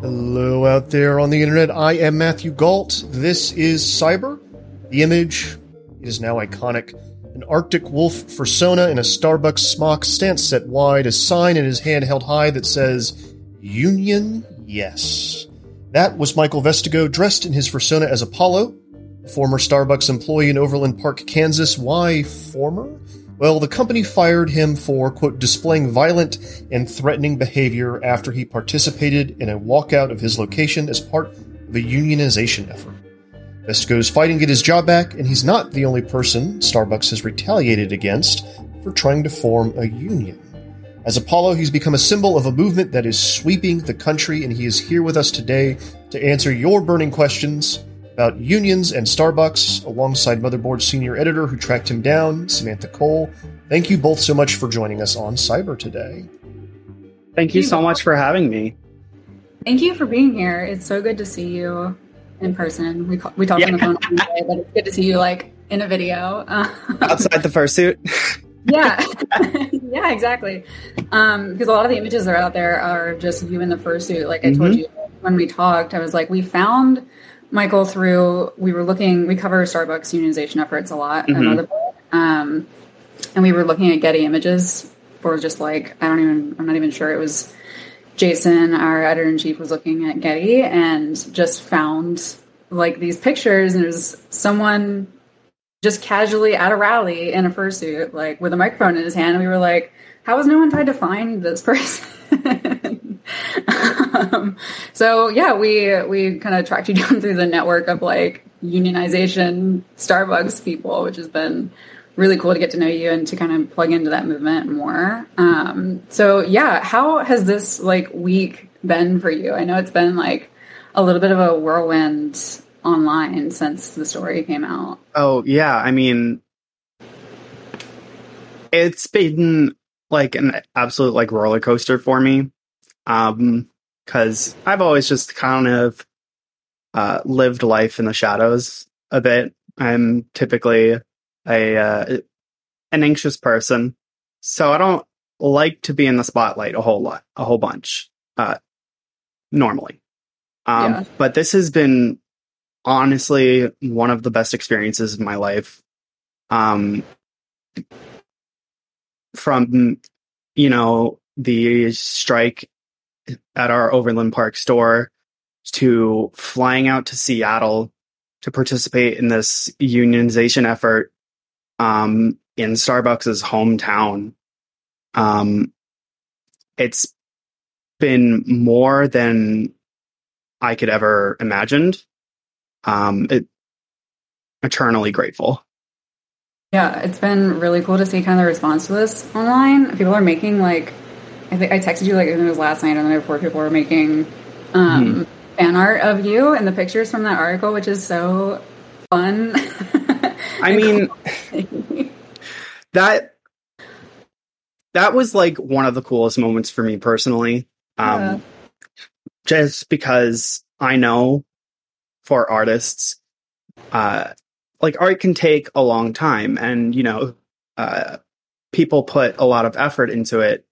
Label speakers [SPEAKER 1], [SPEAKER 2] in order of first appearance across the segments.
[SPEAKER 1] Hello out there on the internet. I am Matthew Gault. This is Cyber. The image is now iconic. An Arctic wolf fursona in a Starbucks smock stance set wide, a sign in his hand held high that says, Union Yes. That was Michael Vestigo dressed in his fursona as Apollo, a former Starbucks employee in Overland Park, Kansas. Why former? Well, the company fired him for, quote, displaying violent and threatening behavior after he participated in a walkout of his location as part of a unionization effort. Vestigo's fighting to get his job back, and he's not the only person Starbucks has retaliated against for trying to form a union. As Apollo, he's become a symbol of a movement that is sweeping the country, and he is here with us today to answer your burning questions about unions and Starbucks, alongside Motherboard's senior editor who tracked him down, Samantha Cole. Thank you both so much for joining us on Cyber today.
[SPEAKER 2] Thank you so much for having me.
[SPEAKER 3] Thank you for being here. It's so good to see you in person. We we talked on the phone all day, but it's good to see you like in a video.
[SPEAKER 2] Outside the fursuit.
[SPEAKER 3] yeah, yeah, exactly. Um, because a lot of the images that are out there are just you in the fursuit. Like I told
[SPEAKER 2] Mhm.
[SPEAKER 3] you when we talked, I was like, we found Michael through. We were looking. We cover Starbucks unionization efforts a lot.
[SPEAKER 2] Mhm.
[SPEAKER 3] Motherboard. Um, and we were looking at Getty images for just like I don't even. I'm not even sure it was Jason, our editor in chief, was looking at Getty and just found like these pictures, and it was someone just casually at a rally in a fursuit, like with a microphone in his hand. And we were like, "How has no one tried to find this person?" um, so yeah, we we kind of tracked you down through the network of like unionization Starbucks people, which has been really cool to get to know you and to kind of plug into that movement more. Um, so yeah, how has this like week been for you? I know it's been like a little bit of a whirlwind online since the story came out.
[SPEAKER 2] Oh yeah, I mean, it's been like an absolute like roller coaster for me, um, because I've always just kind of uh, lived life in the shadows a bit. I'm typically a uh, an anxious person, so I don't like to be in the spotlight a whole lot, a whole bunch, uh, normally. Um,
[SPEAKER 3] Yeah.
[SPEAKER 2] But this has been honestly one of the best experiences of my life. Um, from you know the strike at our Overland Park store to flying out to Seattle to participate in this unionization effort um, in Starbucks' hometown. Um, it's been more than I could ever imagined. Um, it eternally grateful.
[SPEAKER 3] Yeah, it's been really cool to see kind of the response to this online. People are making like, I think I texted you like I think it was last night and the night before. People were making um, fan art of you and the pictures from that article, which is so fun.
[SPEAKER 2] I mean, that that was like one of the coolest moments for me personally. Um,
[SPEAKER 3] Yeah.
[SPEAKER 2] just because I know for artists, uh, like art can take a long time and, you know, uh, people put a lot of effort into it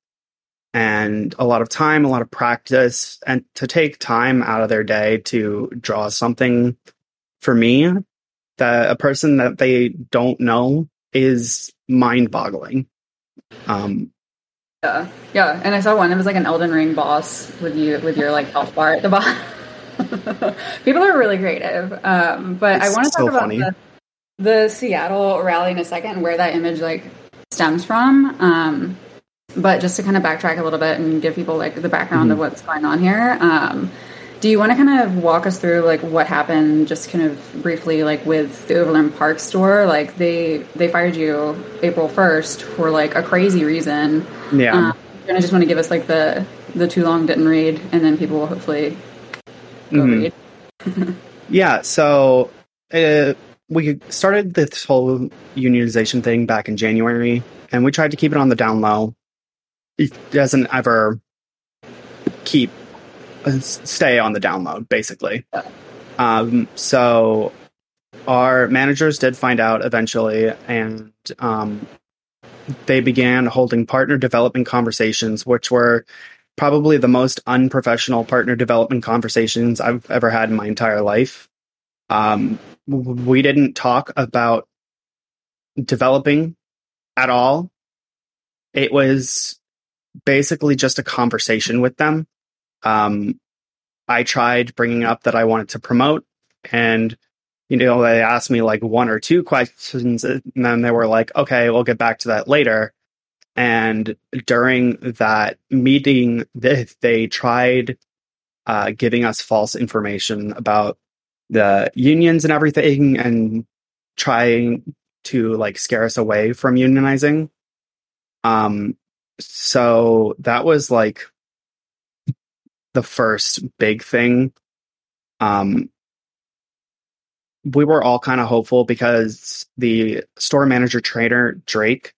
[SPEAKER 2] and a lot of time, a lot of practice and to take time out of their day to draw something for me that a person that they don't know is mind boggling. Um,
[SPEAKER 3] Yeah, yeah. And I saw one. It was like an Elden Ring boss with you with your like health bar at the bottom. People are really creative. Um, but I want to
[SPEAKER 2] so
[SPEAKER 3] talk about the, the Seattle rally in a second and where that image like stems from. Um, but just to kind of backtrack a little bit and give people like the background of
[SPEAKER 2] Mhm.
[SPEAKER 3] what's going on here. Um, do you want to kind of walk us through like what happened just kind of briefly like with the Overland Park store? Like they they fired you April 1st for like a crazy reason.
[SPEAKER 2] yeah.
[SPEAKER 3] Um, and I just want to give us like the the too long didn't read, and then people will hopefully go
[SPEAKER 2] Mhm.
[SPEAKER 3] read.
[SPEAKER 2] Yeah, so uh, we started this whole unionization thing back in January, and we tried to keep it on the down low. It doesn't ever keep stay on the download, basically. Um, so our managers did find out eventually, and um, they began holding partner development conversations, which were probably the most unprofessional partner development conversations I've ever had in my entire life. Um, we didn't talk about developing at all. It was basically just a conversation with them. Um, I tried bringing up that I wanted to promote, and you know, they asked me like one or two questions, and then they were like, "Okay, we'll get back to that later." And during that meeting, they, they tried uh, giving us false information about the unions and everything, and trying to like scare us away from unionizing. Um, so that was like the first big thing. Um, we were all kind of hopeful because the store manager trainer Drake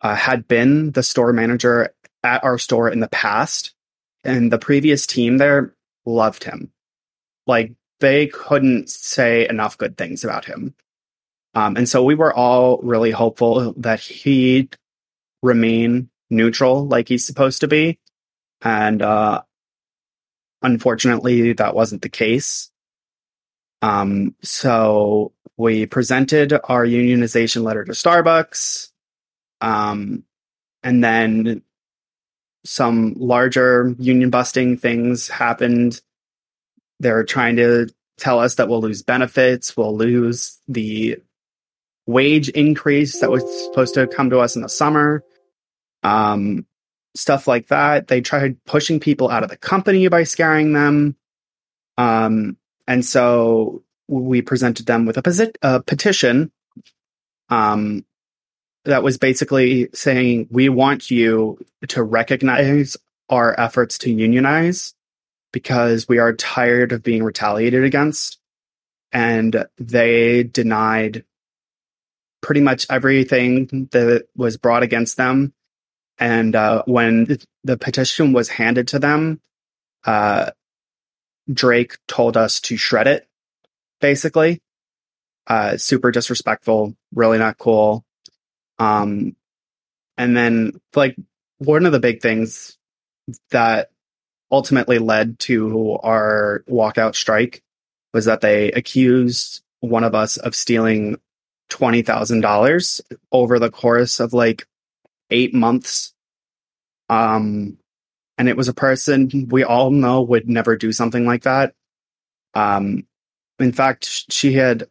[SPEAKER 2] uh, had been the store manager at our store in the past, and the previous team there loved him. Like they couldn't say enough good things about him. Um, and so we were all really hopeful that he'd remain neutral like he's supposed to be. And uh, unfortunately, that wasn't the case. Um, so we presented our unionization letter to Starbucks. Um, and then some larger union busting things happened. They're trying to tell us that we'll lose benefits, we'll lose the wage increase that was supposed to come to us in the summer. Um, stuff like that. They tried pushing people out of the company by scaring them. Um, and so we presented them with a, a petition um, that was basically saying, we want you to recognize our efforts to unionize because we are tired of being retaliated against. And they denied pretty much everything that was brought against them. And uh, when the petition was handed to them, uh, Drake told us to shred it, basically. Uh, super disrespectful, really not cool. Um, and then, like, one of the big things that ultimately led to our walkout strike was that they accused one of us of stealing $20,000 over the course of like eight months. Um, and it was a person we all know would never do something like that. Um, in fact, she had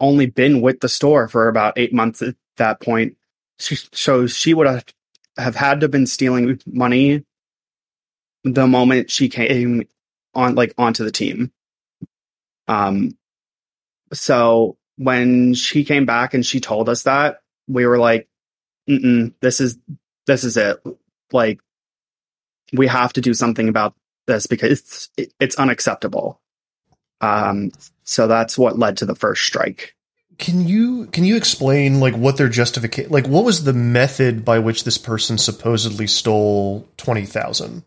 [SPEAKER 2] only been with the store for about eight months at that point. So she would have, have had to have been stealing money the moment she came on like onto the team. Um, so when she came back and she told us that, we were like, Mm-mm, "This is this is it. Like, we have to do something about this because it's it's unacceptable." Um, so that's what led to the first strike.
[SPEAKER 1] Can you can you explain like what their justification like what was the method by which this person supposedly stole twenty thousand?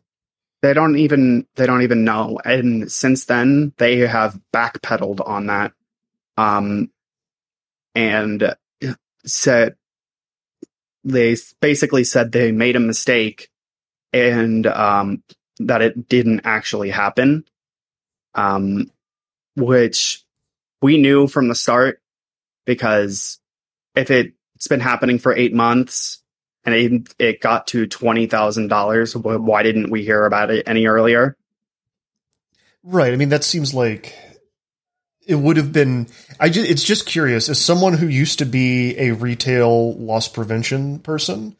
[SPEAKER 2] They don't even they don't even know, and since then they have backpedaled on that, um, and said they basically said they made a mistake and um, that it didn't actually happen, um, which we knew from the start because if it, it's been happening for eight months and it, it got to $20,000, why didn't we hear about it any earlier?
[SPEAKER 1] Right. I mean, that seems like it would have been. I just, it's just curious. As someone who used to be a retail loss prevention person,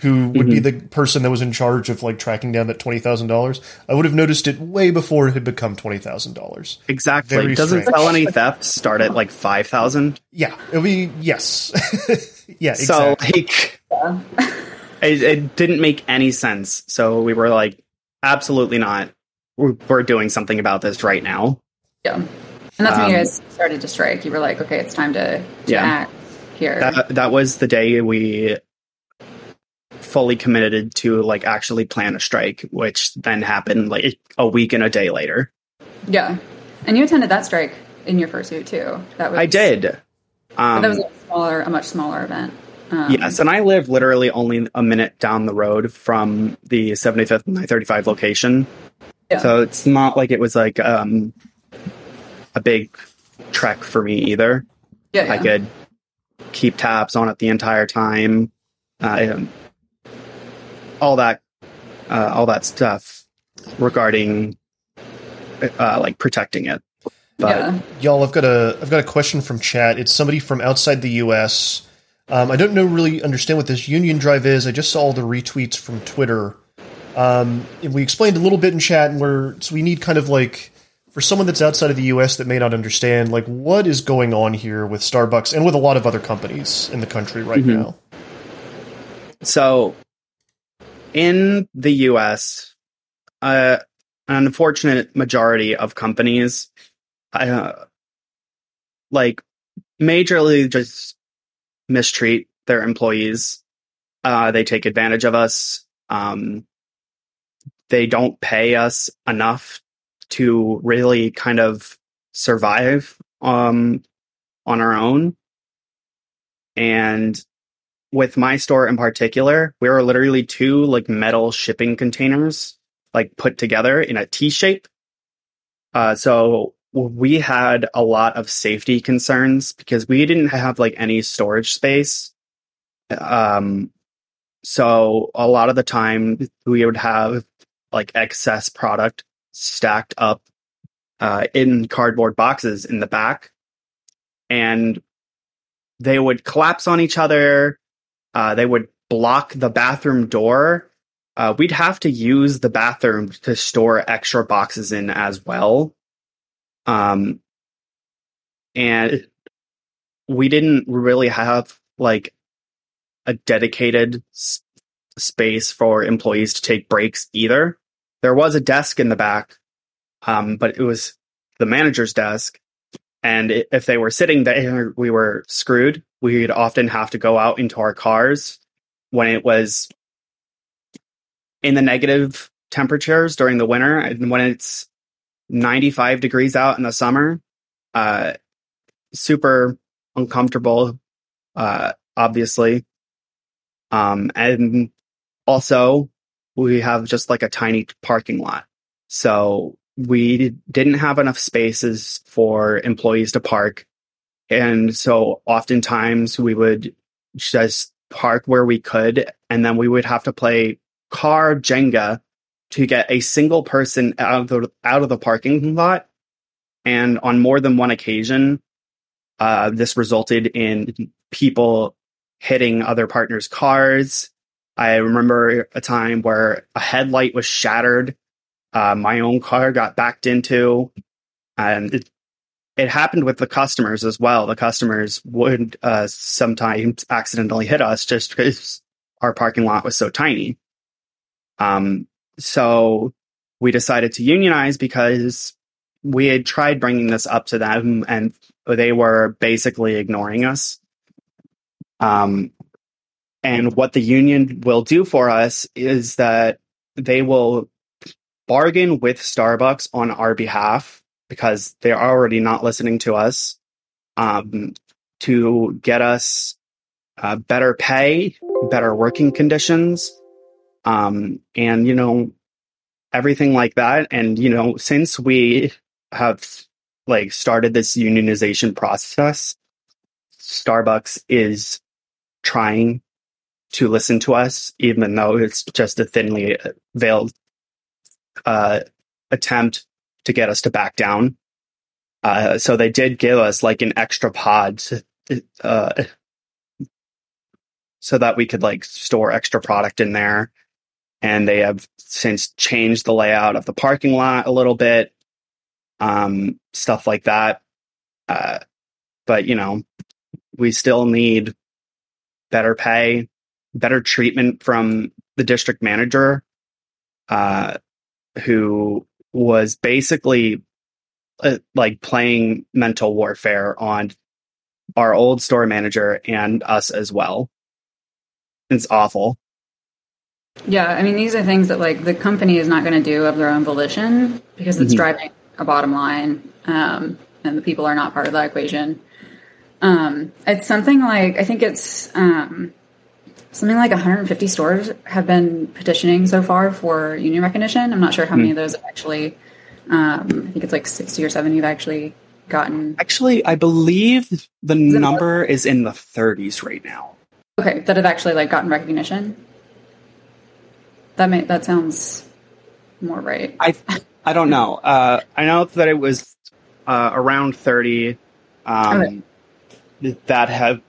[SPEAKER 1] who would be mm-hmm. the person that was in charge of like tracking down that twenty thousand dollars, I would have noticed it way before it had become twenty thousand dollars.
[SPEAKER 2] Exactly.
[SPEAKER 1] Very
[SPEAKER 2] Doesn't
[SPEAKER 1] strange.
[SPEAKER 2] felony theft start at like 5,000?
[SPEAKER 1] Yeah, it would be yes. yeah,
[SPEAKER 2] So
[SPEAKER 1] exactly.
[SPEAKER 2] like, it, it didn't make any sense. So we were like, absolutely not. We're, we're doing something about this right now.
[SPEAKER 3] Yeah. And that's when you
[SPEAKER 2] Um,
[SPEAKER 3] guys started to strike. You were like, okay, it's time to, to
[SPEAKER 2] Yeah.
[SPEAKER 3] act here.
[SPEAKER 2] that that was the day we fully committed to like actually plan a strike, which then happened like a week and a day later.
[SPEAKER 3] yeah. And you attended that strike in your fursuit too. That was
[SPEAKER 2] I did. Um,
[SPEAKER 3] that was a smaller, a much smaller event. Um,
[SPEAKER 2] yes, and I live literally only a minute down the road from the 75th and I-35 location.
[SPEAKER 3] Yeah.
[SPEAKER 2] So it's not like it was like um, a big trek for me either.
[SPEAKER 3] yeah,
[SPEAKER 2] I could keep tabs on it the entire time. Uh, all that, uh, all that stuff regarding uh, like protecting it. But
[SPEAKER 3] yeah.
[SPEAKER 1] Y'all, I've got a I've got a question from chat. It's somebody from outside the U.S. Um, I don't know really understand what this Union Drive is. I just saw all the retweets from Twitter. Um, and we explained a little bit in chat, and we're so we need kind of like for someone that's outside of the U.S. that may not understand, like what is going on here with Starbucks and with a lot of other companies in the country right
[SPEAKER 2] Mhm.
[SPEAKER 1] now.
[SPEAKER 2] So, in the US, uh, an unfortunate majority of companies, uh, like, majorly just mistreat their employees. Uh, they take advantage of us. Um, they don't pay us enough to really kind of survive um, on our own. And with my store in particular, we were literally two like metal shipping containers like put together in a T shape. Uh, so we had a lot of safety concerns because we didn't have like any storage space. Um, so a lot of the time we would have like excess product stacked up uh, in cardboard boxes in the back, and they would collapse on each other. Uh, they would block the bathroom door. Uh, we'd have to use the bathroom to store extra boxes in as well. Um, and we didn't really have like a dedicated s- space for employees to take breaks either. There was a desk in the back, um, but it was the manager's desk. And if they were sitting there, we were screwed. We'd often have to go out into our cars when it was in the negative temperatures during the winter and when it's 95 degrees out in the summer. Uh, super uncomfortable, uh, obviously. Um, and also, we have just like a tiny parking lot. So we didn't have enough spaces for employees to park. And so oftentimes we would just park where we could, and then we would have to play car Jenga to get a single person out of the out of the parking lot. And on more than one occasion, uh, this resulted in people hitting other partners' cars. I remember a time where a headlight was shattered. Uh, my own car got backed into, and it, it happened with the customers as well. The customers would uh, sometimes accidentally hit us just because our parking lot was so tiny. Um, so we decided to unionize because we had tried bringing this up to them and they were basically ignoring us. Um, and what the union will do for us is that they will bargain with Starbucks on our behalf because they're already not listening to us um, to get us uh, better pay, better working conditions, um, and, you know, everything like that. And, you know, since we have like started this unionization process, Starbucks is trying to listen to us, even though it's just a thinly veiled uh, attempt to get us to back down. Uh, so they did give us like an extra pod to, uh, so that we could like store extra product in there. And they have since changed the layout of the parking lot a little bit, um, stuff like that. Uh, but you know, we still need better pay, better treatment from the district manager, uh, who was basically uh, like playing mental warfare on our old store manager and us as well. It's awful.
[SPEAKER 3] Yeah, I mean, these are things that like the company is not going to do of their own volition because it's
[SPEAKER 2] Mhm.
[SPEAKER 3] driving a bottom line, um, and the people are not part of that equation. Um, it's something like I think it's um, something like 150 stores have been petitioning so far for union recognition. I'm not sure how many of those have actually. Um, I think it's like 60 or 70 have actually gotten
[SPEAKER 2] Actually, I believe the
[SPEAKER 3] it
[SPEAKER 2] number is in the 30s right now.
[SPEAKER 3] okay that have actually like gotten recognition. That may that sounds more right.
[SPEAKER 2] I I don't know. Uh, I know that it was uh, around 30 um, that have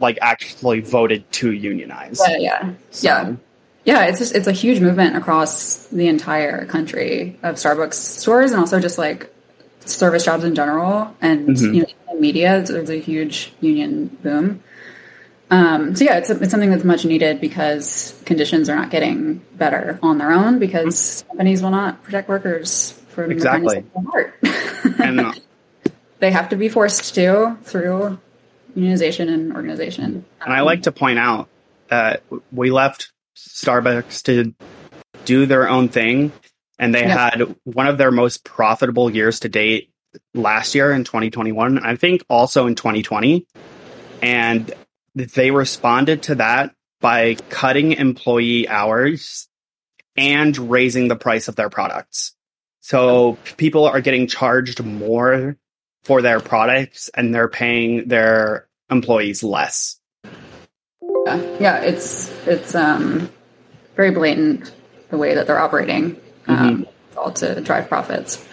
[SPEAKER 2] like actually voted to unionize.
[SPEAKER 3] Yeah, yeah,
[SPEAKER 2] So-
[SPEAKER 3] yeah, yeah. It's just it's a huge movement across the entire country of Starbucks stores, and also just like service jobs in general, and
[SPEAKER 2] Mhm.
[SPEAKER 3] you know, media. There's a huge union boom. Um, so yeah, it's it's something that's much needed because conditions are not getting better on their own because companies will not protect workers from
[SPEAKER 2] Exactly.
[SPEAKER 3] the kindness of their heart.
[SPEAKER 2] And uh,
[SPEAKER 3] they have to be forced to through unionization and organization.
[SPEAKER 2] And I like to point out that we left Starbucks to do their own thing, and they
[SPEAKER 3] Yeah.
[SPEAKER 2] had one of their most profitable years to date last year in 2021. I think also in 2020. And they responded to that by cutting employee hours and raising the price of their products. So people are getting charged more for their products and they're paying their employees less.
[SPEAKER 3] Yeah, yeah, it's it's um, very blatant the way that they're operating, um, all to drive profits.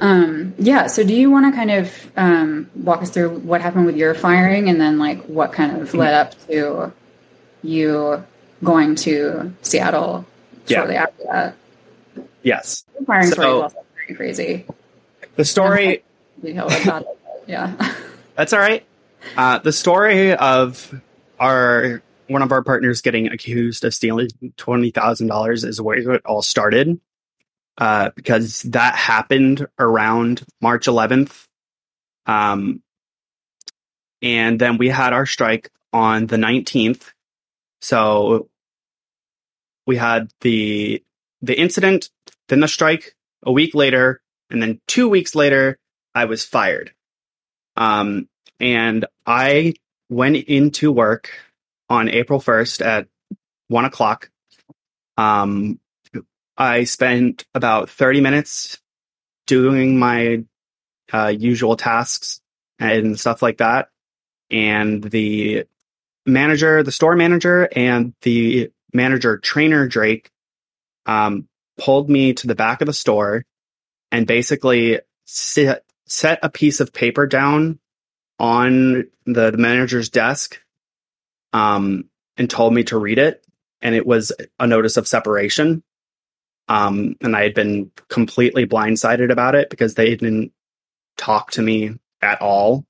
[SPEAKER 3] Um, yeah. So, do you want to kind of um, walk us through what happened with your firing, and then like what kind of led up to you going to Seattle
[SPEAKER 2] Yeah.
[SPEAKER 3] shortly after that?
[SPEAKER 2] Yes.
[SPEAKER 3] Your firing story is
[SPEAKER 2] So-
[SPEAKER 3] also very crazy.
[SPEAKER 2] The story,
[SPEAKER 3] Detail about it. Yeah.
[SPEAKER 2] that's all right. Uh, the story of our one of our partners getting accused of stealing twenty thousand dollars is where it all started. Uh, because that happened around March 11th. Um, and then we had our strike on the 19th. So we had the the incident, then the strike a week later, and then two weeks later, I was fired. Um, and I went into work on April 1st at one o'clock. Um, I spent about 30 minutes doing my uh, usual tasks and stuff like that. And the manager, the store manager, and the manager trainer, Drake, um, pulled me to the back of the store and basically set, set a piece of paper down on the, the manager's desk um, and told me to read it. And it was a notice of separation. Um, and I had been completely blindsided about it because they didn't talk to me at all.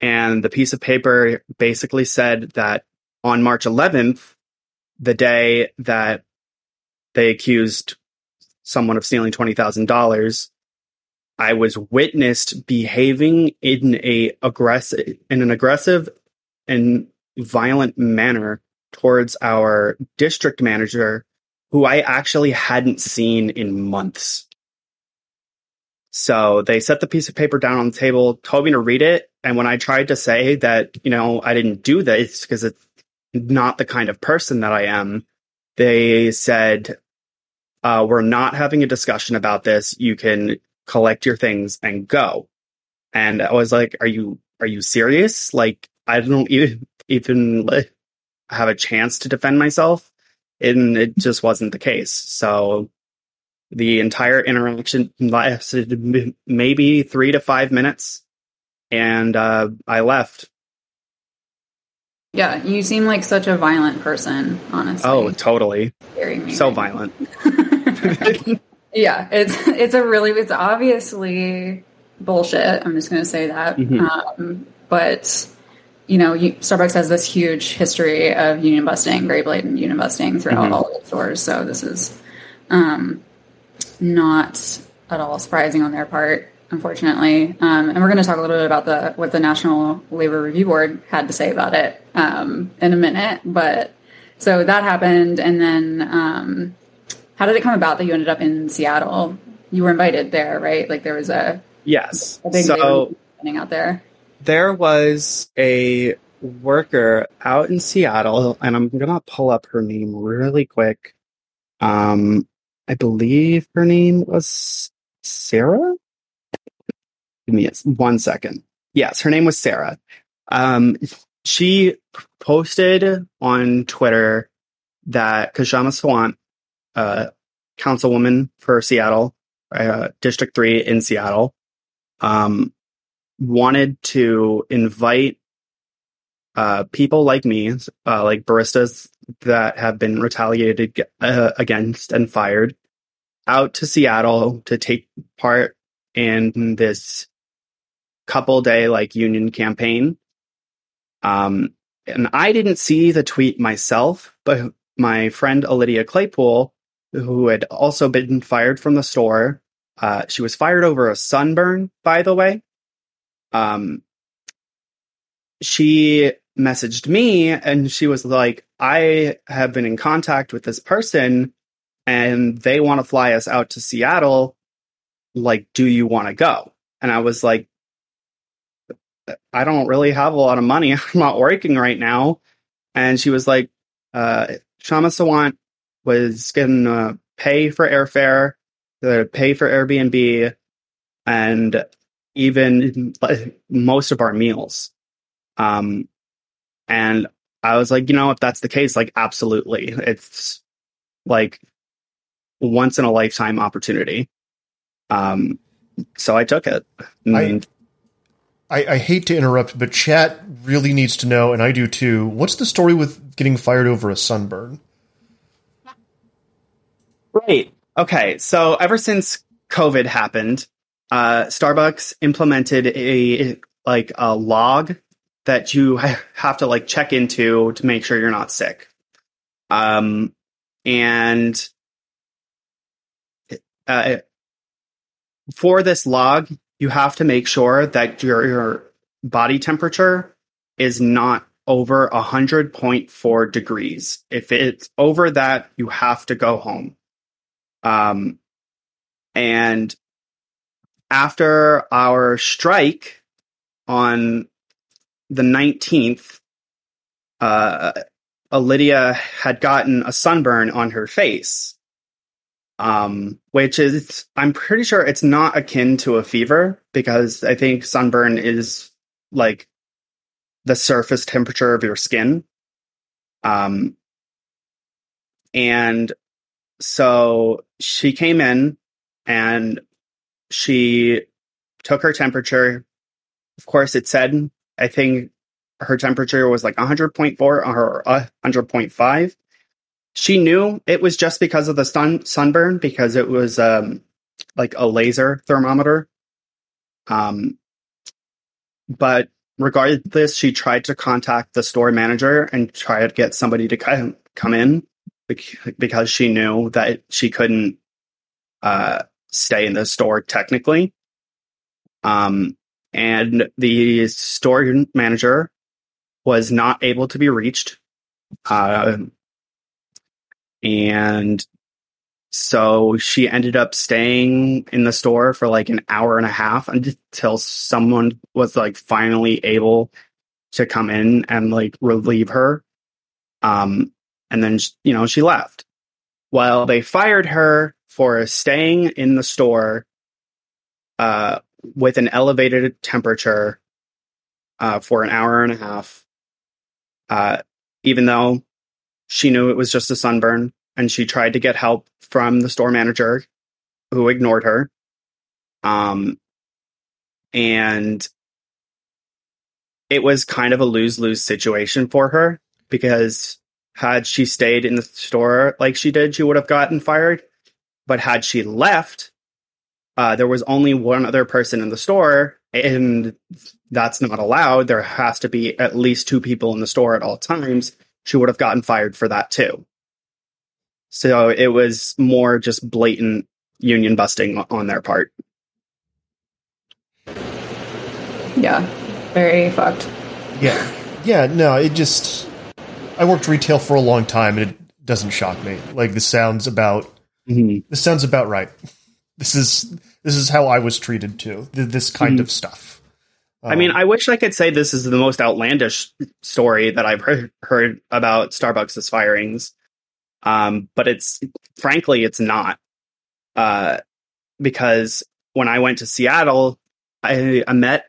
[SPEAKER 2] And the piece of paper basically said that on March 11th, the day that they accused someone of stealing $20,000, I was witnessed behaving in a aggressive in an aggressive and violent manner towards our district manager who I actually hadn't seen in months. So they set the piece of paper down on the table, told me to read it. And when I tried to say that, you know, I didn't do this because it's not the kind of person that I am, they said, uh, we're not having a discussion about this. You can collect your things and go. And I was like, are you, are you serious? Like, I don't even, even have a chance to defend myself. And it just wasn't the case. So the entire interaction lasted maybe three to five minutes. And, uh, I left.
[SPEAKER 3] yeah. You seem like such a violent person, honestly.
[SPEAKER 2] Oh, totally. So violent.
[SPEAKER 3] Yeah, it's it's a really it's obviously bullshit. I'm just going to say that.
[SPEAKER 2] Mhm.
[SPEAKER 3] Um, but you know, you, Starbucks has this huge history of union busting, very blatant union busting throughout
[SPEAKER 2] Mhm.
[SPEAKER 3] all of its stores. So this is um, not at all surprising on their part. unfortunately. Um, and we're going to talk a little bit about the what the National Labor Review Board had to say about it um, in a minute. But so that happened, and then um, how did it come about that you ended up in Seattle? You were invited there, right? Like there was a,
[SPEAKER 2] Yes.
[SPEAKER 3] a big
[SPEAKER 2] so
[SPEAKER 3] happening out there.
[SPEAKER 2] there was a worker out in Seattle, and I'm gonna pull up her name really quick. Um, I believe her name was Sarah. Give me one second. Yes, her name was Sarah. Um, she posted on Twitter that Kshama Sawant, uh, councilwoman for Seattle, uh, District 3 in Seattle, um, wanted to invite uh, people like me, uh, like baristas that have been retaliated uh, against and fired, out to Seattle to take part in this couple day like union campaign. Um, and I didn't see the tweet myself, but my friend Lydia Claypool, who had also been fired from the store, uh, she was fired over a sunburn, by the way. Um, she messaged me and she was like, I have been in contact with this person and they want to fly us out to Seattle. Like, do you want to go? And I was like, I don't really have a lot of money. I'm not working right now. And she was like, uh, Kshama Sawant was going to pay for airfare, to pay for Airbnb, and even most of our meals. Um, and I was like, you know, if that's the case, like, absolutely. It's like once in a lifetime opportunity. Um, so I took it. And
[SPEAKER 1] I, I hate to interrupt, but chat really needs to know, and I do too. What's the story with getting fired over a sunburn?
[SPEAKER 2] Right. Okay. So ever since COVID happened, uh, Starbucks implemented a like a log that you have to like check into to make sure you're not sick. Um, and uh, for this log, you have to make sure that your your body temperature is not over 100.4 degrees. If it's over that, you have to go home. Um, and after our strike on the 19th, uh, Lydia had gotten a sunburn on her face, um, which is, I'm pretty sure it's not akin to a fever because I think sunburn is like the surface temperature of your skin. Um, and so she came in and she took her temperature. Of course, it said, I think her temperature was like 100.4 or 100.5. She knew it was just because of the sun sunburn because it was um, like a laser thermometer. Um, but regardless, she tried to contact the store manager and try to get somebody to come come in because she knew that she couldn't uh, stay in the store technically. Um, and the store manager was not able to be reached. Uh, and so she ended up staying in the store for like an hour and a half until someone was like finally able to come in and like relieve her. Um, and then, you know, she left. Well, they fired her for staying in the store uh, with an elevated temperature uh, for an hour and a half, uh, even though she knew it was just a sunburn and she tried to get help from the store manager who ignored her. Um, and it was kind of a lose lose situation for her because had she stayed in the store like she did, she would have gotten fired. But had she left, uh, there was only one other person in the store, and that's not allowed. There has to be at least two people in the store at all times. She would have gotten fired for that too. So it was more just blatant union busting on their part.
[SPEAKER 3] Yeah, very fucked.
[SPEAKER 1] Yeah. Yeah, no, it just I worked retail for a long time and it doesn't shock me. Like this sounds about
[SPEAKER 2] Mhm.
[SPEAKER 1] this sounds about right. This is this is how I was treated too. This kind of stuff.
[SPEAKER 2] I mean,
[SPEAKER 1] Um,
[SPEAKER 2] I wish I could say this is the most outlandish story that I've heard, heard about Starbucks' firings. Um, but it's frankly, it's not. Uh, because when I went to Seattle, I, I met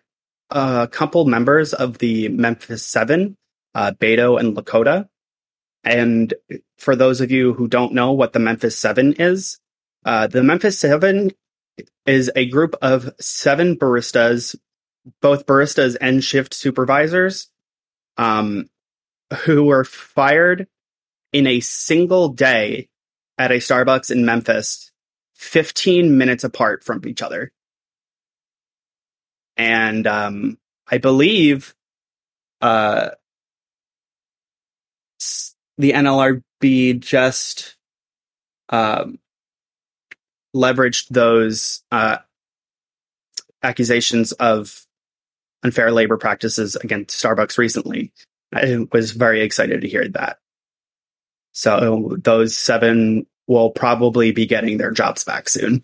[SPEAKER 2] a couple members of the Memphis Seven, uh, Beto and Lakota. And for those of you who don't know what the Memphis Seven is, uh, the Memphis Seven is a group of seven baristas both baristas and shift supervisors um, who were fired in a single day at a Starbucks in Memphis, 15 minutes apart from each other. And um, I believe uh, the NLRB just um, leveraged those uh, accusations of unfair labor practices against Starbucks recently. I was very excited to hear that. So those seven will probably be getting their jobs back soon.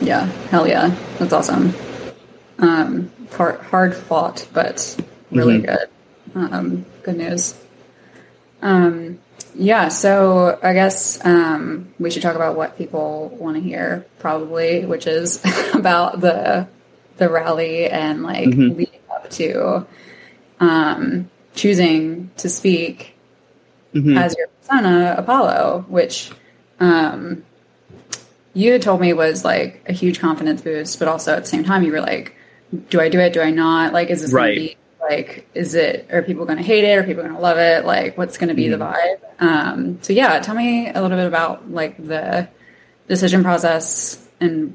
[SPEAKER 3] Yeah, hell yeah, that's awesome. Um, hard, hard fought, but really good. Um, good news. Um, yeah, so I guess um, we should talk about what people want to hear, probably, which is about the the rally and like
[SPEAKER 2] Mhm.
[SPEAKER 3] leading up to um, choosing to speak
[SPEAKER 2] Mhm.
[SPEAKER 3] as your persona, Apollo, which um, you had told me was like a huge confidence boost, but also at the same time, you were like, do I do it? Do I not? Like, is this
[SPEAKER 2] Right.
[SPEAKER 3] going to be like, is it, are people going to hate it? Are people going to love it? Like, what's going to be the vibe? Um, so yeah, tell me a little bit about like the decision process and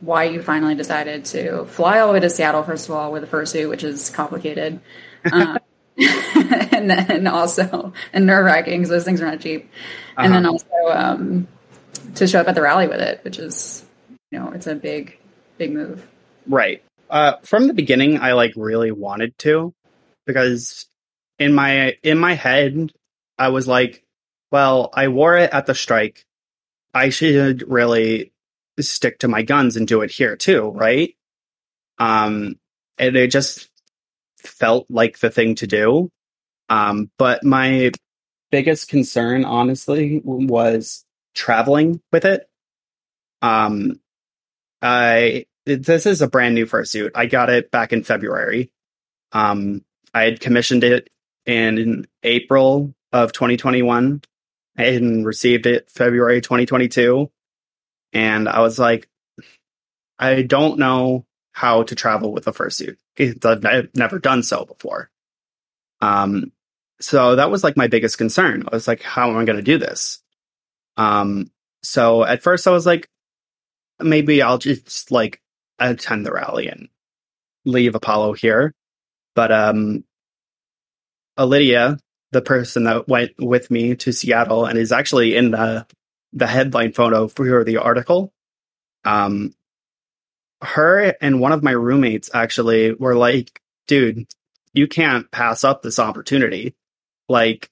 [SPEAKER 3] why you finally decided to fly all the way to Seattle, first of all, with a fursuit, which is complicated. Um, and then also, and nerve wracking because those things are not cheap. And then also, um, to show up at the rally with it, which is, you know, it's a big, big move.
[SPEAKER 2] Right. Uh, from the beginning, I like really wanted to because in my in my head, I was like, well, I wore it at the strike. I should really stick to my guns and do it here too, right? Um, and it just felt like the thing to do. Um, but my biggest concern, honestly, was traveling with it. Um, I this is a brand new fursuit. I got it back in February. Um, I had commissioned it in April of 2021 and received it February 2022. And I was like, I don't know how to travel with a fursuit. I've never done so before. Um, so that was like my biggest concern. I was like, how am I going to do this? Um, so at first I was like, maybe I'll just like attend the rally and leave Apollo here. But um Lydia, the person that went with me to Seattle and is actually in the the headline photo for the article, um her and one of my roommates actually were like, dude, you can't pass up this opportunity. Like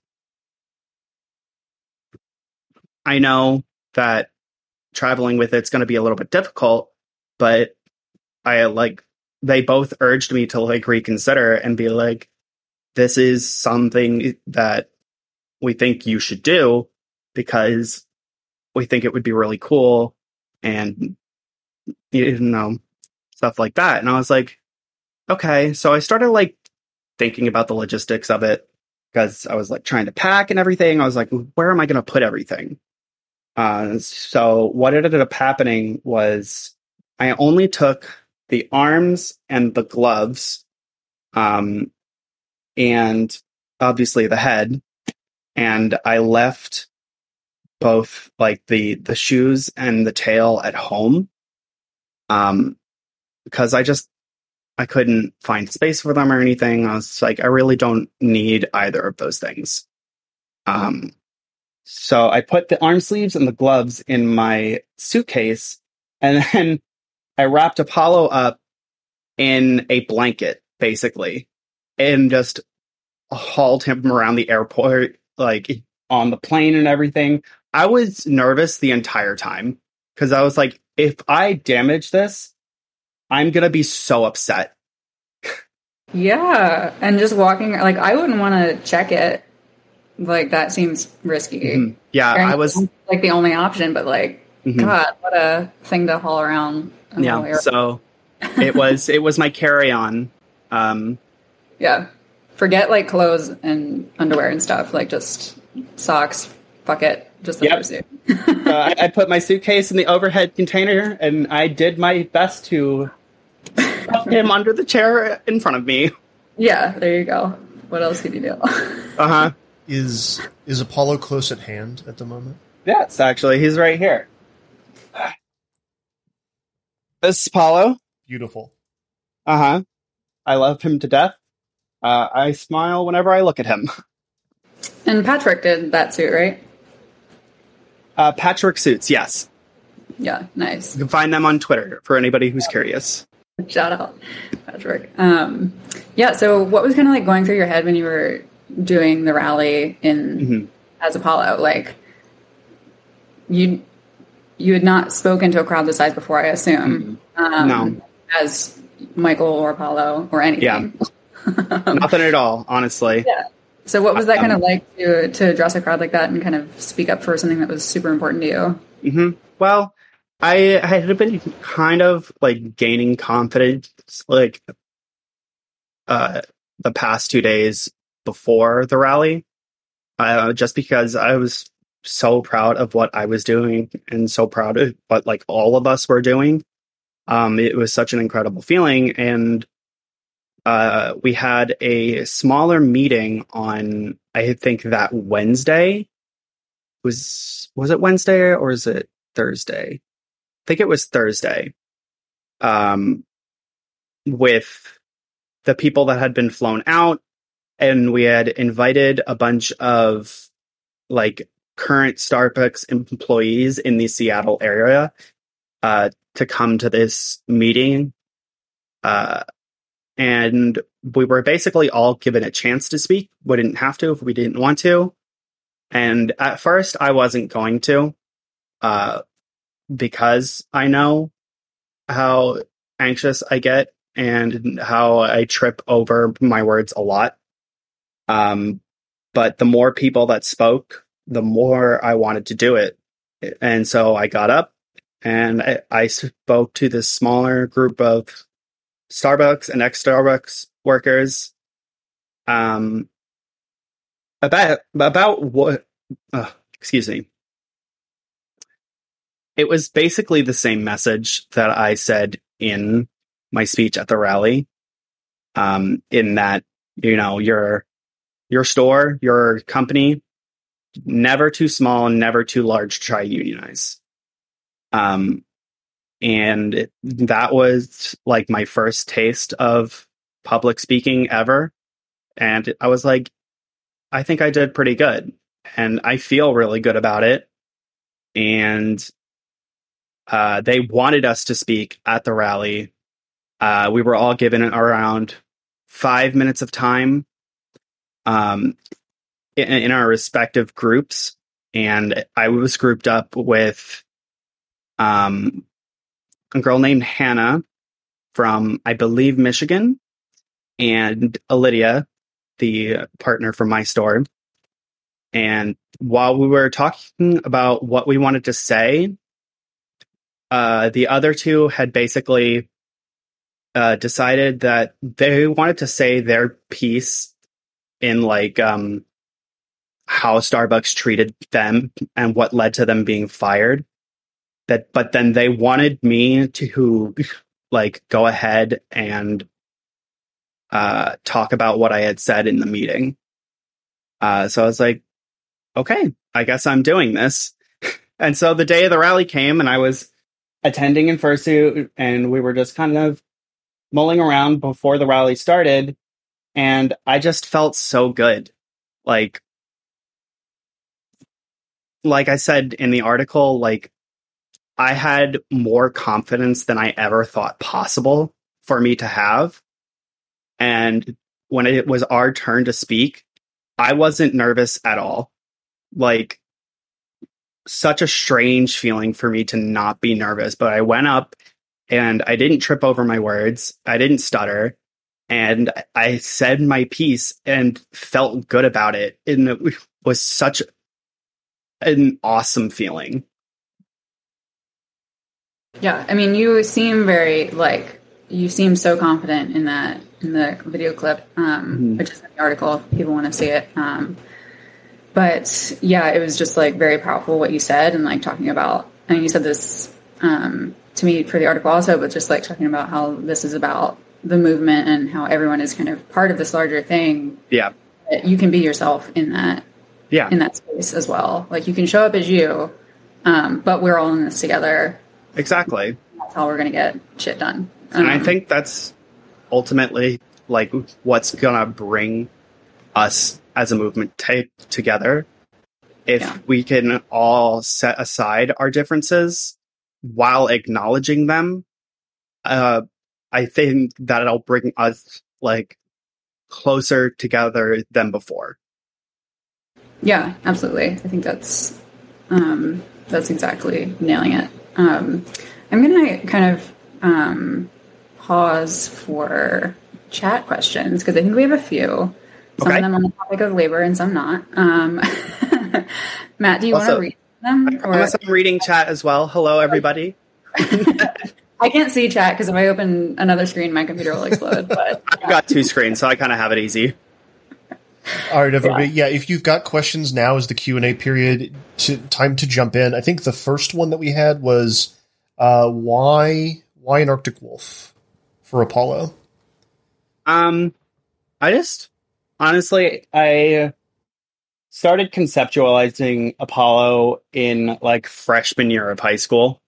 [SPEAKER 2] I know that traveling with it's going to be a little bit difficult, but I like they both urged me to like reconsider and be like, this is something that we think you should do because we think it would be really cool and you know stuff like that. And I was like, okay. So I started like thinking about the logistics of it because I was like trying to pack and everything. I was like, where am I going to put everything? Uh, so what ended up happening was I only took the arms and the gloves, um, and obviously the head, and I left both like the the shoes and the tail at home, um, because I just I couldn't find space for them or anything. I was like, I really don't need either of those things. Um, so I put the arm sleeves and the gloves in my suitcase, and then I wrapped Apollo up in a blanket, basically, and just hauled him around the airport, like on the plane and everything. I was nervous the entire time because I was like, if I damage this, I'm gonna be so upset.
[SPEAKER 3] Yeah, and just walking like I wouldn't want to check it. Like that seems risky.
[SPEAKER 2] Mhm. Yeah, I was.
[SPEAKER 3] like the only option, but like
[SPEAKER 2] Mhm.
[SPEAKER 3] God, what a thing to haul around.
[SPEAKER 2] Yeah, so it was it was my carry on. Um,
[SPEAKER 3] yeah. Forget like clothes and underwear and stuff. Like just socks, Fuck it. just like
[SPEAKER 2] Yep.
[SPEAKER 3] suit.
[SPEAKER 2] uh, I, I put my suitcase in the overhead container, and I did my best to stuff him under the chair in front of me.
[SPEAKER 3] Yeah, there you go. What else could you do?
[SPEAKER 2] Uh huh.
[SPEAKER 1] Is is Apollo close at hand at the moment?
[SPEAKER 2] Yes, actually, he's right here. This is Paulo.
[SPEAKER 1] Beautiful.
[SPEAKER 2] Uh huh. I love him to death. Uh, I smile whenever I look at him.
[SPEAKER 3] and Patrick did that suit, right?
[SPEAKER 2] Uh, Patrick Suits, yes.
[SPEAKER 3] Yeah, nice.
[SPEAKER 2] You can find them on Twitter for anybody who's curious.
[SPEAKER 3] Shout out, Patrick. Um, yeah. So, what was kind of like going through your head when you were doing the rally in
[SPEAKER 2] Mhm.
[SPEAKER 3] as Apollo? Like, you you had not spoken to a crowd this size before, I assume. Um,
[SPEAKER 2] No.
[SPEAKER 3] As Michael or Apollo or anything. Yeah.
[SPEAKER 2] Nothing at all, honestly.
[SPEAKER 3] Yeah. So, what was that kind of
[SPEAKER 2] Um,
[SPEAKER 3] like to to address a crowd like that and kind of speak up for something that was super important to you?
[SPEAKER 2] hmm Well, I I had been kind of like gaining confidence, like uh, the past two days before the rally, uh, just because I was so proud of what I was doing and so proud of what like all of us were doing. Um, it was such an incredible feeling, and uh, we had a smaller meeting on I think that Wednesday was was it Wednesday or is it Thursday? I think it was Thursday. Um, with the people that had been flown out, and we had invited a bunch of like current Starbucks employees in the Seattle area uh, to come to this meeting. Uh, and we were basically all given a chance to speak. We didn't have to if we didn't want to. And at first, I wasn't going to, uh, because I know how anxious I get and how I trip over my words a lot. Um, but the more people that spoke, the more I wanted to do it. And so I got up and I, I spoke to this smaller group of Starbucks and ex Starbucks workers. Um, about about what uh, excuse me. It was basically the same message that i said in my speech at the rally. Um, in that you know your your store your company never too small never too large to try unionize um, and that was like my first taste of public speaking ever and i was like I think I did pretty good and I feel really good about it. And uh, they wanted us to speak at the rally. Uh, we were all given around five minutes of time um, in, in our respective groups. And I was grouped up with um, a girl named Hannah from, I believe, Michigan, and Lydia, the partner from my store. And while we were talking about what we wanted to say, uh, the other two had basically uh, decided that they wanted to say their piece in like um, how Starbucks treated them and what led to them being fired. That, but then they wanted me to like go ahead and uh, talk about what I had said in the meeting. Uh, so I was like, okay, I guess I'm doing this. and so the day of the rally came and I was attending in fursuit and we were just kind of mulling around before the rally started. And I just felt so good. Like, like I said in the article, like I had more confidence than I ever thought possible for me to have. And when it was our turn to speak, I wasn't nervous at all. Like, such a strange feeling for me to not be nervous, but I went up and I didn't trip over my words. I didn't stutter. And I said my piece and felt good about it. And it was such an awesome feeling.
[SPEAKER 3] Yeah, I mean, you seem very like you seem so confident in that in the video clip, um,
[SPEAKER 2] Mhm.
[SPEAKER 3] which is in the article. If people want to see it. Um, but yeah, it was just like very powerful what you said and like talking about. I mean, you said this um, to me for the article also, but just like talking about how this is about the movement and how everyone is kind of part of this larger thing.
[SPEAKER 2] Yeah.
[SPEAKER 3] You can be yourself in that
[SPEAKER 2] Yeah.
[SPEAKER 3] in that space as well. Like you can show up as you, um, but we're all in this together.
[SPEAKER 2] Exactly.
[SPEAKER 3] That's how we're gonna get shit done.
[SPEAKER 2] And I
[SPEAKER 3] Um,
[SPEAKER 2] think that's ultimately like what's gonna bring us as a movement ta together. If
[SPEAKER 3] Yeah.
[SPEAKER 2] we can all set aside our differences while acknowledging them, uh, I think that'll bring us like closer together than before.
[SPEAKER 3] Yeah, absolutely. I think that's um, that's exactly nailing it. Um, I'm gonna kind of um, pause for chat questions because I think we have a few. Some
[SPEAKER 2] Okay.
[SPEAKER 3] of them on the topic of labor and some not. Um, Matt, do you want to read them? Or
[SPEAKER 2] Unless I'm reading chat as well. Hello, everybody.
[SPEAKER 3] I can't see chat because if I open another screen, my computer will explode. But
[SPEAKER 2] I've got two screens, so I kind of have it easy.
[SPEAKER 1] All right, everybody. Yeah. if you've got questions, now is the Q and A period. To, time to jump in. I think the first one that we had was uh, why why an Arctic wolf for Apollo.
[SPEAKER 2] Um, I just honestly, I started conceptualizing Apollo in like freshman year of high school.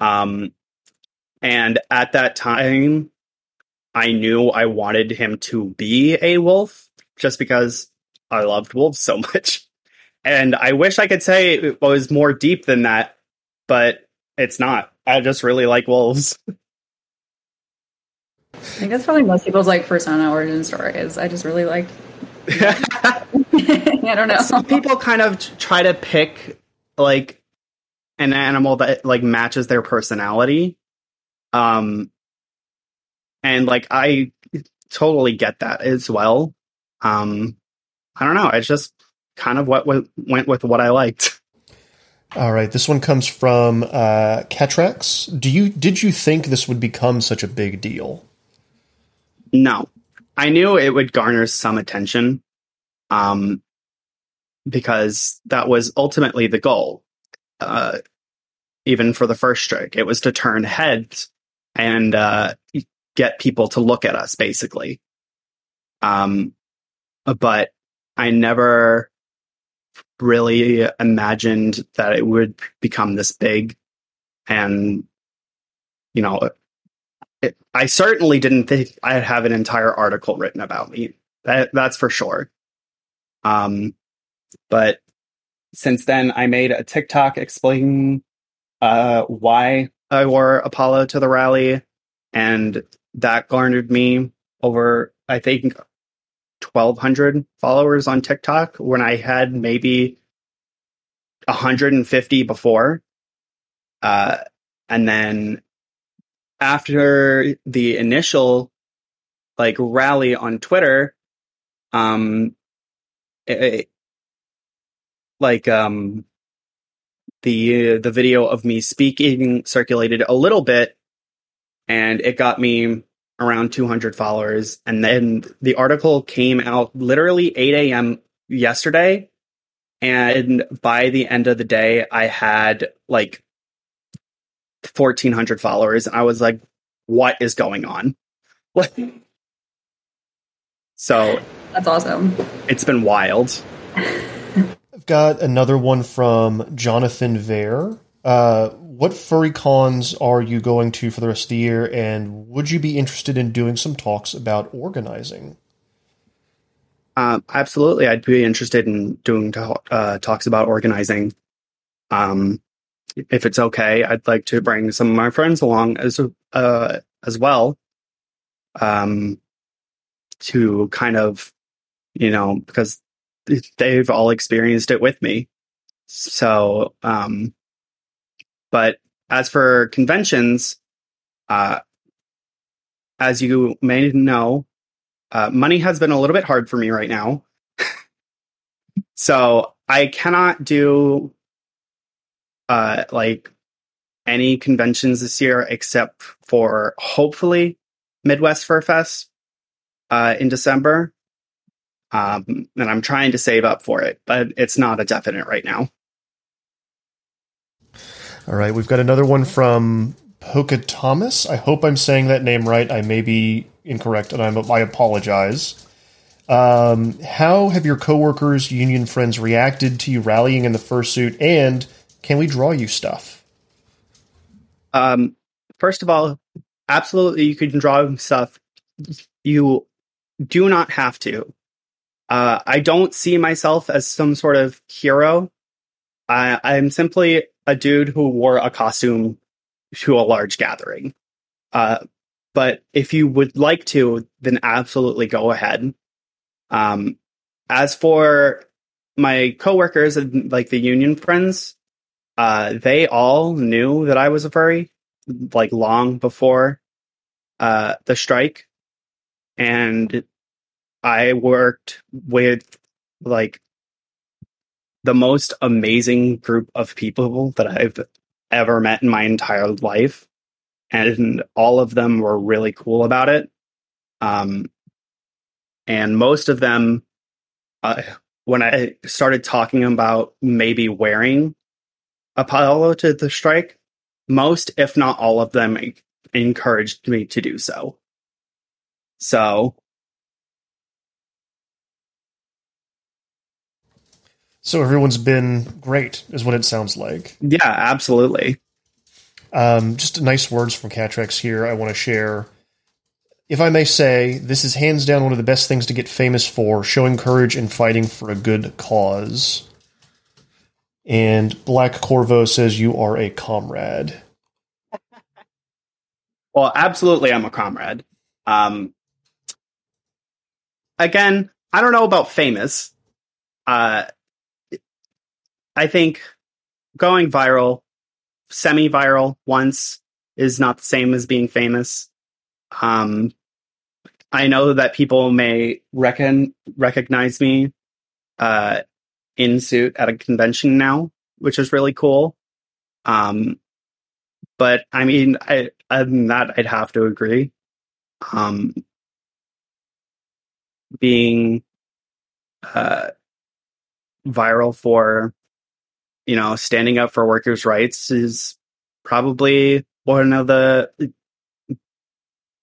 [SPEAKER 2] Um, and at that time, I knew I wanted him to be a wolf just because I loved wolves so much. And I wish I could say it was more deep than that, but it's not. I just really like wolves.
[SPEAKER 3] I think that's probably most people's like persona origin story. Is I just really like. I don't know.
[SPEAKER 2] Some people kind of try to pick like an animal that like matches their personality. Um and like I totally get that as well. Um I don't know, it's just kind of what w- went with what I liked.
[SPEAKER 1] All right, this one comes from uh, Catrax. Do you did you think this would become such a big deal?
[SPEAKER 2] No. I knew it would garner some attention. Um because that was ultimately the goal. Uh even for the first strike. It was to turn heads and uh get people to look at us basically. Um but I never really imagined that it would become this big and you know it, I certainly didn't think I'd have an entire article written about me. That that's for sure. Um, but since then, I made a TikTok explaining uh, why I wore Apollo to the rally, and that garnered me over, I think, twelve hundred followers on TikTok when I had maybe hundred and fifty before. Uh, and then after the initial like rally on Twitter, um, it, like um, the the video of me speaking circulated a little bit, and it got me around 200 followers. And then the article came out literally 8 a.m. yesterday, and by the end of the day, I had like 1,400 followers, and I was like, "What is going on?" so
[SPEAKER 3] That's awesome.
[SPEAKER 2] it's been wild.
[SPEAKER 1] Got another one from Jonathan Vare. Uh, what furry cons are you going to for the rest of the year, and would you be interested in doing some talks about organizing?
[SPEAKER 2] Um, absolutely, I'd be interested in doing uh, talks about organizing. Um, if it's okay, I'd like to bring some of my friends along as uh, as well. Um, to kind of, you know, because they've all experienced it with me. So, um, but as for conventions, uh, as you may know, uh, money has been a little bit hard for me right now. so I cannot do uh, like any conventions this year except for hopefully Midwest Fur Fest uh, in December. Um, and I'm trying to save up for it, but it's not a definite right now.
[SPEAKER 1] All right, we've got another one from Poca Thomas. I hope I'm saying that name right. I may be incorrect, and I'm, I apologize. Um, how have your coworkers, union friends reacted to you rallying in the fursuit, and can we draw you stuff?
[SPEAKER 2] Um, first of all, absolutely, you can draw stuff. You do not have to. Uh, I don't see myself as some sort of hero. I, I'm simply a dude who wore a costume to a large gathering. Uh, but if you would like to, then absolutely go ahead. Um, as for my coworkers and like the union friends, uh, they all knew that I was a furry, like long before uh, the strike, and I worked with like the most amazing group of people that I've ever met in my entire life. And all of them were really cool about it. Um, and most of them, uh, when I started talking about maybe wearing Apollo to the strike, most, if not all of them, encouraged me to do so. So
[SPEAKER 1] So everyone's been great, is what it sounds like.
[SPEAKER 2] Yeah, absolutely.
[SPEAKER 1] Um, just nice words from Catrex here. I want to share. If I may say, this is hands down one of the best things to get famous for showing courage and fighting for a good cause. And Black Corvo says, You are a comrade.
[SPEAKER 2] Well, absolutely, I'm a comrade. Um, again, I don't know about famous. Uh, I think going viral, semi viral once is not the same as being famous. Um, I know that people may reckon, recognize me uh, in suit at a convention now, which is really cool. Um, but I mean, I, other than that, I'd have to agree. Um, being uh, viral for you know, standing up for workers' rights is probably one of the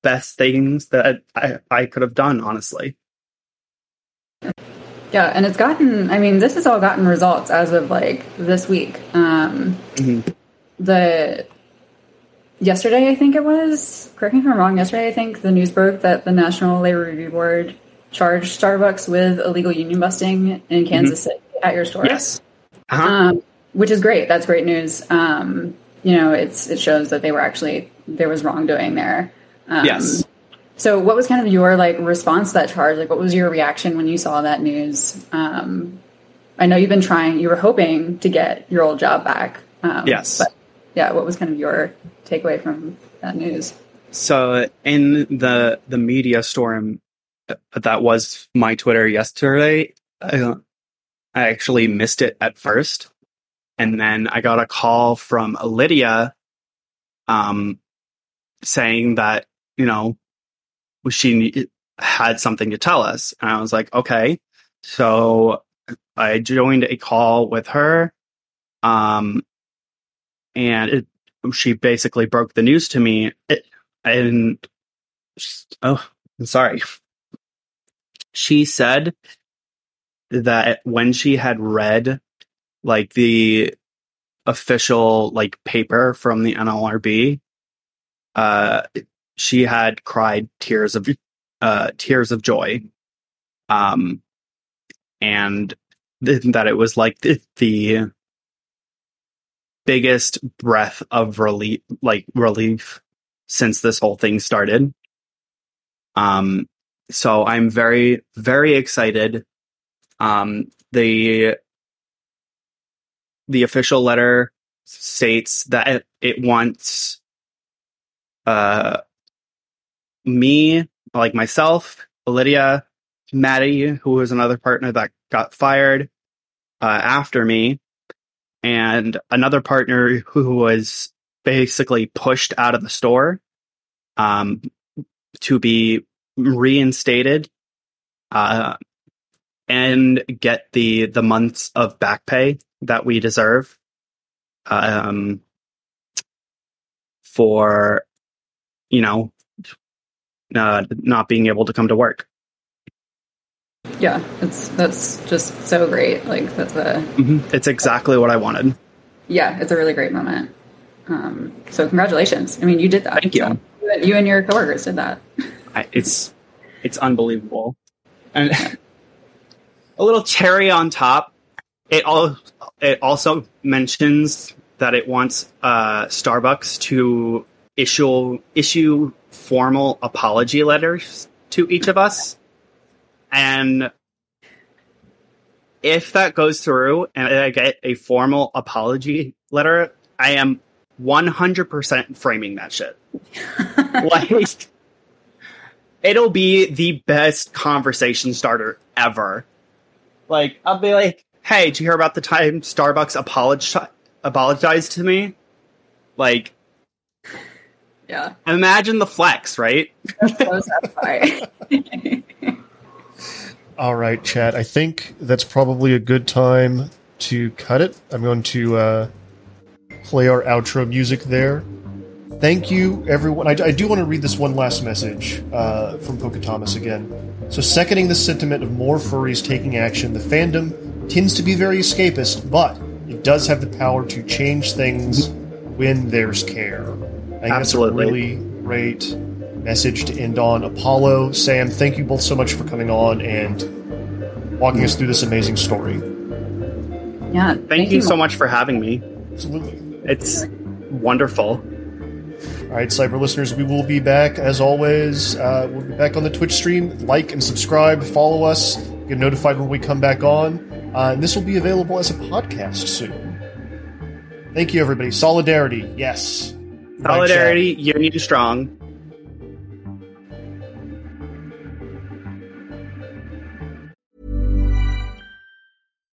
[SPEAKER 2] best things that I, I could have done, honestly.
[SPEAKER 3] Yeah, and it's gotten, I mean, this has all gotten results as of like this week. Um,
[SPEAKER 2] Mhm.
[SPEAKER 3] The yesterday, I think it was, correct me if I'm wrong, yesterday, I think the news broke that the National Labor Review Board charged Starbucks with illegal union busting in Kansas City at your store.
[SPEAKER 2] Yes. Uh-huh.
[SPEAKER 3] um, which is great. That's great news. Um, you know, it's it shows that they were actually there was wrongdoing there. Um,
[SPEAKER 2] yes.
[SPEAKER 3] So, what was kind of your like response to that charge? Like, what was your reaction when you saw that news? Um, I know you've been trying. You were hoping to get your old job back. Um,
[SPEAKER 2] Yes.
[SPEAKER 3] But yeah, what was kind of your takeaway from that news?
[SPEAKER 2] So in the the media storm uh, that was my Twitter yesterday, I, I actually missed it at first, and then I got a call from Lydia, um, saying that you know she had something to tell us, and I was like, okay. So I joined a call with her, um, and it, she basically broke the news to me. It, and oh, I'm sorry. She said that when she had read like the official like paper from the NLRB, uh, she had cried tears of uh, tears of joy, um, and th- that it was like the, the biggest breath of relief, like relief, since this whole thing started. Um, so I'm very very excited. Um, the the official letter states that it, wants uh me like myself lydia maddie who was another partner that got fired uh, after me and another partner who was basically pushed out of the store um, to be reinstated uh, and get the the months of back pay that we deserve um, for you know uh, not being able to come to work.
[SPEAKER 3] Yeah, it's that's just so great. Like that's a
[SPEAKER 2] Mhm. It's exactly what I wanted.
[SPEAKER 3] yeah, it's a really great moment. Um, so congratulations. I mean, you did that.
[SPEAKER 2] Thank you.
[SPEAKER 3] So you and your coworkers did that.
[SPEAKER 2] I, it's it's unbelievable, and a little cherry on top. It all it also mentions that it wants uh, Starbucks to issue issue formal apology letters to each of us, and if that goes through and I get a formal apology letter, I am one hundred percent framing that shit. like it'll be the best conversation starter ever. Like, I'll be like, hey, did you hear about the time Starbucks apologized apologized to me? Like,
[SPEAKER 3] Yeah,
[SPEAKER 2] imagine the flex, right?
[SPEAKER 3] that's so satisfying.
[SPEAKER 1] All right, chat. I think that's probably a good time to cut it. I'm going to uh, play our outro music there. Thank you, everyone. I, I do want to read this one last message uh, from Poka Thomas again. So, seconding the sentiment of more furries taking action, the fandom tends to be very escapist, but it does have the power to change things when there's care. I think
[SPEAKER 2] Absolutely.
[SPEAKER 1] that's a really great message to end on. Apollo, Sam, thank you both so much for coming on and walking us through this amazing story.
[SPEAKER 3] yeah,
[SPEAKER 2] Thank, you so much for having me.
[SPEAKER 1] Absolutely.
[SPEAKER 2] It's wonderful.
[SPEAKER 1] All right, cyber listeners, we will be back as always. Uh, we'll be back on the Twitch stream. Like and subscribe, follow us, get notified when we come back on. Uh, and this will be available as a podcast soon. Thank you, everybody. Solidarity, yes.
[SPEAKER 2] Solidarity, union strong.